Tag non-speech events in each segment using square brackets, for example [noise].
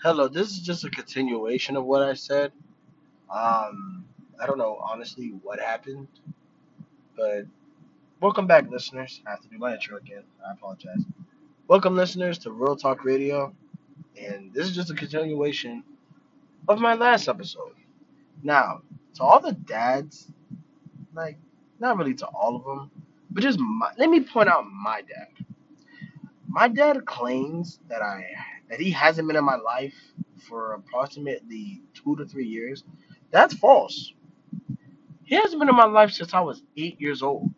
Hello, this is just a continuation of what I said. Um, I don't know honestly what happened, but welcome back, listeners. I have to do my intro again. I apologize. Welcome, listeners, to Real Talk Radio, and this is just a continuation of my last episode. Now, to all the dads, like, not really to all of them, but just my, let me point out my dad. My dad claims that I that he hasn't been in my life for approximately two to three years. That's false. He hasn't been in my life since I was eight years old,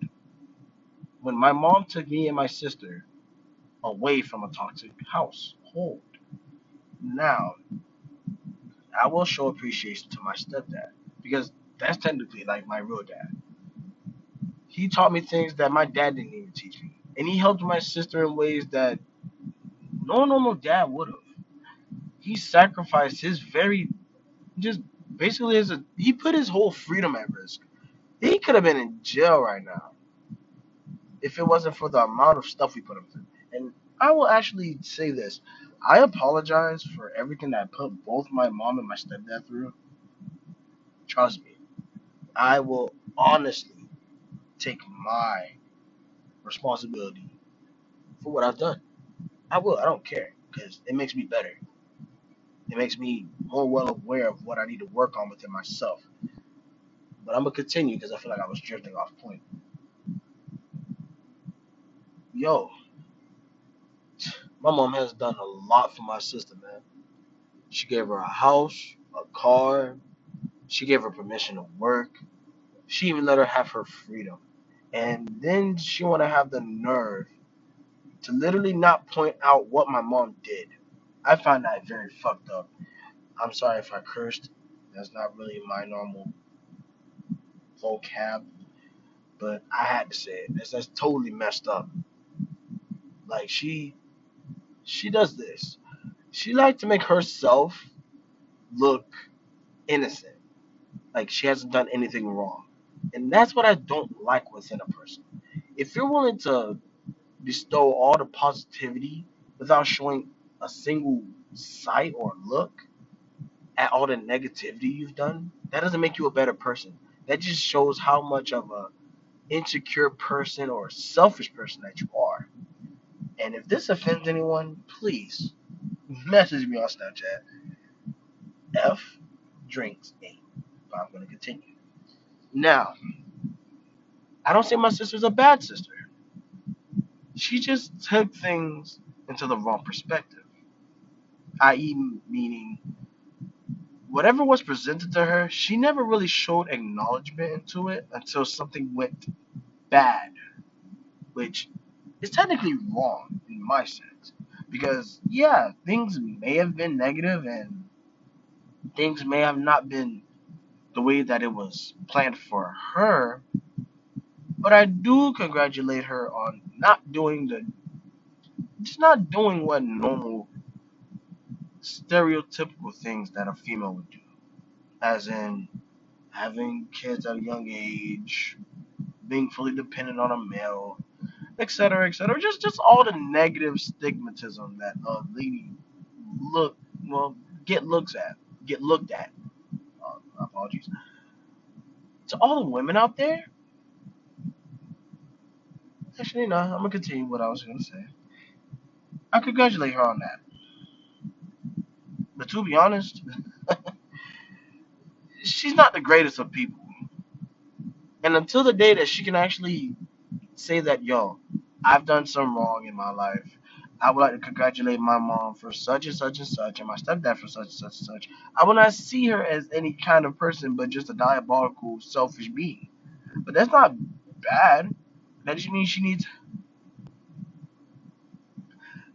when my mom took me and my sister away from a toxic household. Now, I will show appreciation to my stepdad because that's technically like my real dad. He taught me things that my dad didn't even teach me, and he helped my sister in ways that no normal dad would have. He sacrificed his very, just basically his, he put his whole freedom at risk. He could have been in jail right now if it wasn't for the amount of stuff we put him through. And I will actually say this. I apologize for everything that I put both my mom and my stepdad through. Trust me. I will honestly take my responsibility for what I've done. I will. I don't care because it makes me better. It makes me more well aware of what I need to work on within myself. But I'm gonna continue because I feel like I was drifting off point. Yo, my mom has done a lot for my sister, man. She gave her a house, a car. She gave her permission to work. She even let her have her freedom. And then she want to have the nerve to literally not point out what my mom did. I find that very fucked up. I'm sorry if I cursed. That's not really my normal vocab, but I had to say it. That's, that's totally messed up. Like she, she does this. She likes to make herself look innocent, like she hasn't done anything wrong, and that's what I don't like within a person. If you're willing to bestow all the positivity without showing a single sight or look at all the negativity you've done, that doesn't make you a better person. That just shows how much of a insecure person or selfish person that you are. And if this offends anyone, please message me on Snapchat. F drinks eight. But I'm gonna continue. Now, I don't say my sister's a bad sister. She just took things into the wrong perspective. I.e., meaning whatever was presented to her, she never really showed acknowledgement into it until something went bad, which is technically wrong in my sense. Because, yeah, things may have been negative and things may have not been the way that it was planned for her, but I do congratulate her on not doing the, just not doing what normal, stereotypical things that a female would do. As in, having kids at a young age, being fully dependent on a male, etc., etc. Just, just all the negative stigmatism that a lady look, well, get looks at, get looked at. Uh, apologies. To all the women out there, actually, no, I'm gonna continue what I was gonna say. I congratulate her on that. But to be honest, [laughs] she's not the greatest of people. And until the day that she can actually say that, yo, I've done some wrong in my life. I would like to congratulate my mom for such and such and such, and my stepdad for such and such and such. I will not see her as any kind of person, but just a diabolical, selfish being. But that's not bad. That just means she needs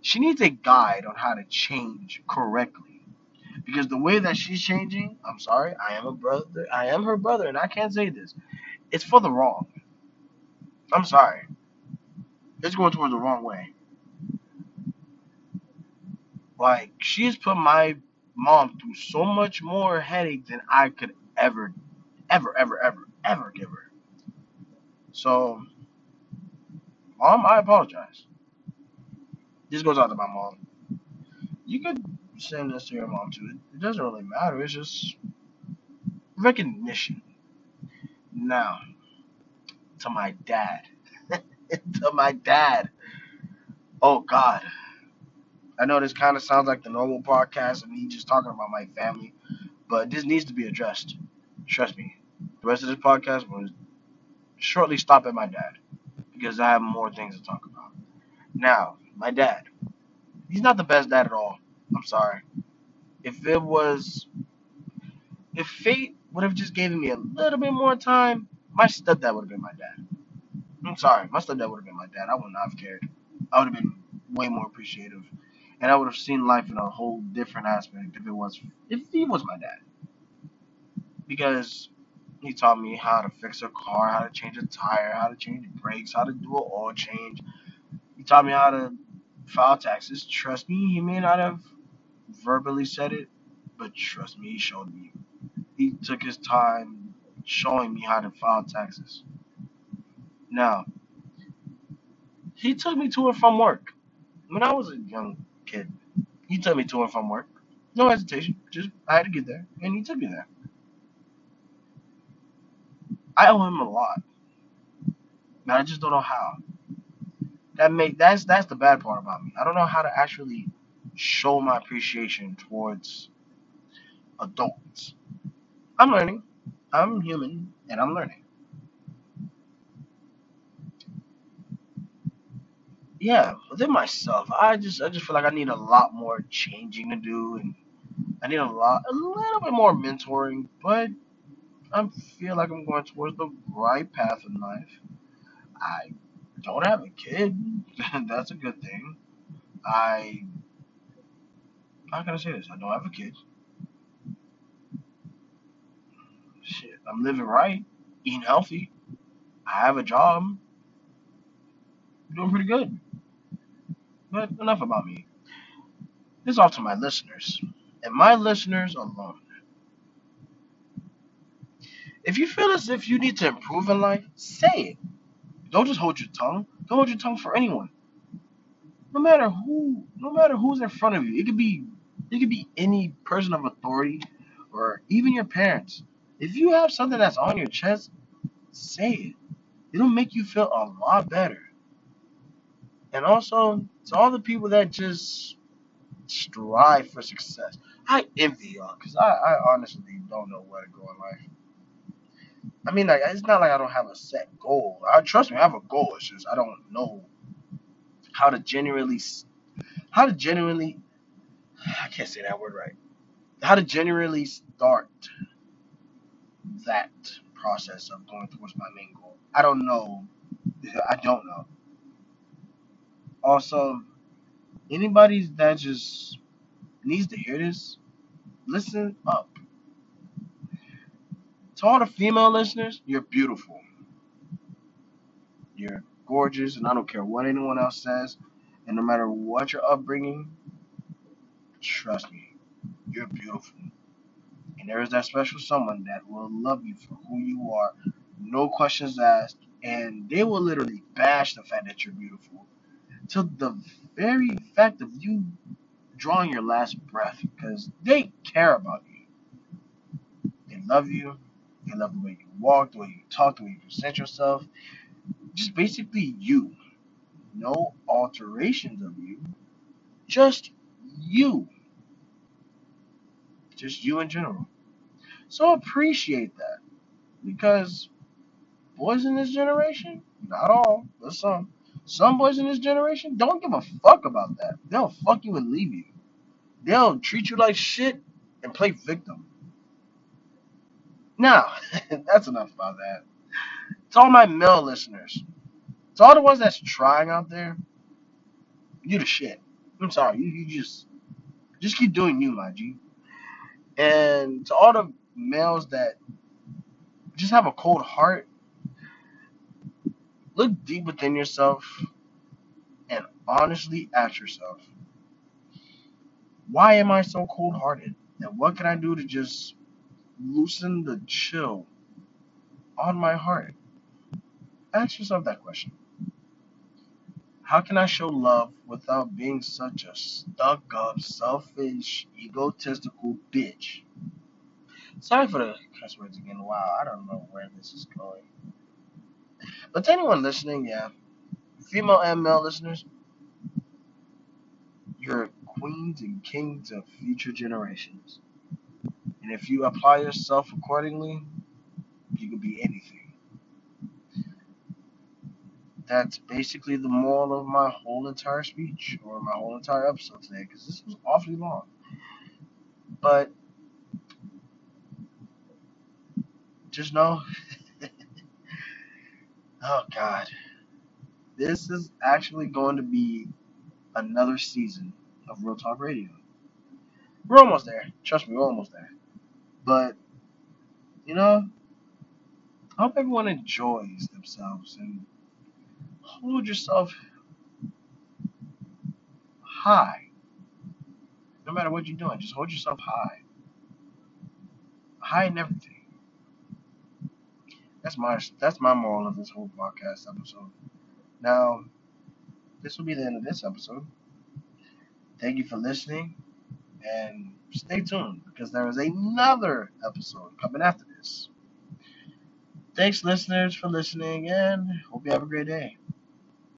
she needs a guide on how to change correctly. Because the way that she's changing, I'm sorry, I am a brother, I am her brother, and I can't say this. It's for the wrong. I'm sorry. It's going towards the wrong way. Like she's put my mom through so much more headache than I could ever, ever, ever, ever, ever give her. So, mom, I apologize. This goes out to my mom. You could send this to your mom too. It, doesn't really matter. It's just recognition. Now, to my dad. [laughs] to my dad. Oh God. I know this kind of sounds like the normal podcast of me just talking about my family, but this needs to be addressed. Trust me. The rest of this podcast will shortly stop at my dad because I have more things to talk about. Now, my dad. He's not the best dad at all. I'm sorry. If it was, if fate would have just given me a little bit more time, my stepdad would have been my dad. I'm sorry, my stepdad would have been my dad. I would not have cared. I would have been way more appreciative, and I would have seen life in a whole different aspect if it was if he was my dad. Because he taught me how to fix a car, how to change a tire, how to change brakes, how to do an oil change. He taught me how to file taxes. Trust me, he may not have verbally said it, but trust me, he showed me. He took his time showing me how to file taxes. Now, he took me to and from work. When I was a young kid, he took me to and from work. No hesitation. Just I had to get there, and he took me there. I owe him a lot, but I just don't know how. That make that's that's the bad part about me. I don't know how to actually show my appreciation towards adults. I'm learning. I'm human, and I'm learning. Yeah, within myself, I just I just feel like I need a lot more changing to do, and I need a lot, a little bit more mentoring. But I feel like I'm going towards the right path in life. I don't have a kid. [laughs] That's a good thing. I how can I say this? I don't have a kid. Shit, I'm living right, eating healthy. I have a job, doing pretty good. But enough about me. This is off to my listeners, and my listeners alone. If you feel as if you need to improve in life, say it. Don't just hold your tongue. Don't hold your tongue for anyone. No matter who, no matter who's in front of you, it could be, it could be any person of authority, or even your parents. If you have something that's on your chest, say it. It'll make you feel a lot better. And also, to all the people that just strive for success, I envy y'all because I, I honestly don't know where to go in life. I mean, like it's not like I don't have a set goal. I trust me, I have a goal. It's just I don't know how to genuinely, how to genuinely, I can't say that word right. How to genuinely start that process of going towards my main goal. I don't know. I don't know. Also, anybody that just needs to hear this, listen up. To all the female listeners, you're beautiful. You're gorgeous, and I don't care what anyone else says. And no matter what your upbringing, trust me, you're beautiful. And there is that special someone that will love you for who you are, no questions asked, and they will literally bash the fact that you're beautiful to the very fact of you drawing your last breath because they care about you. They love you. They love the way you walk, the way you talk, the way you present yourself. Just basically you. No alterations of you. Just you. Just you in general. So appreciate that. Because boys in this generation, not all, but some, some boys in this generation don't give a fuck about that. They'll fuck you and leave you. They'll treat you like shit and play victim. Now, [laughs] that's enough about that. To all my male listeners, to all the ones that's trying out there, you the shit. I'm sorry, you, you just just keep doing you, my G. And to all the males that just have a cold heart, look deep within yourself and honestly ask yourself, why am I so cold hearted? And what can I do to just loosen the chill on my heart? Ask yourself that question. How can I show love without being such a stuck up, selfish, egotistical bitch? Sorry for the cuss words again. Wow, I don't know where this is going. But to anyone listening, yeah, female and male listeners, you're queens and kings of future generations. And if you apply yourself accordingly, you can be anything. That's basically the moral of my whole entire speech or my whole entire episode today because this was awfully long. But just know, [laughs] oh God, this is actually going to be another season of Real Talk Radio. We're almost there. Trust me, we're almost there. But, you know, I hope everyone enjoys themselves and hold yourself high. No matter what you're doing, just hold yourself high. High in everything. That's my that's my moral of this whole podcast episode. Now, this will be the end of this episode. Thank you for listening and stay tuned because there is another episode coming after this. Thanks, listeners, for listening, and hope you have a great day.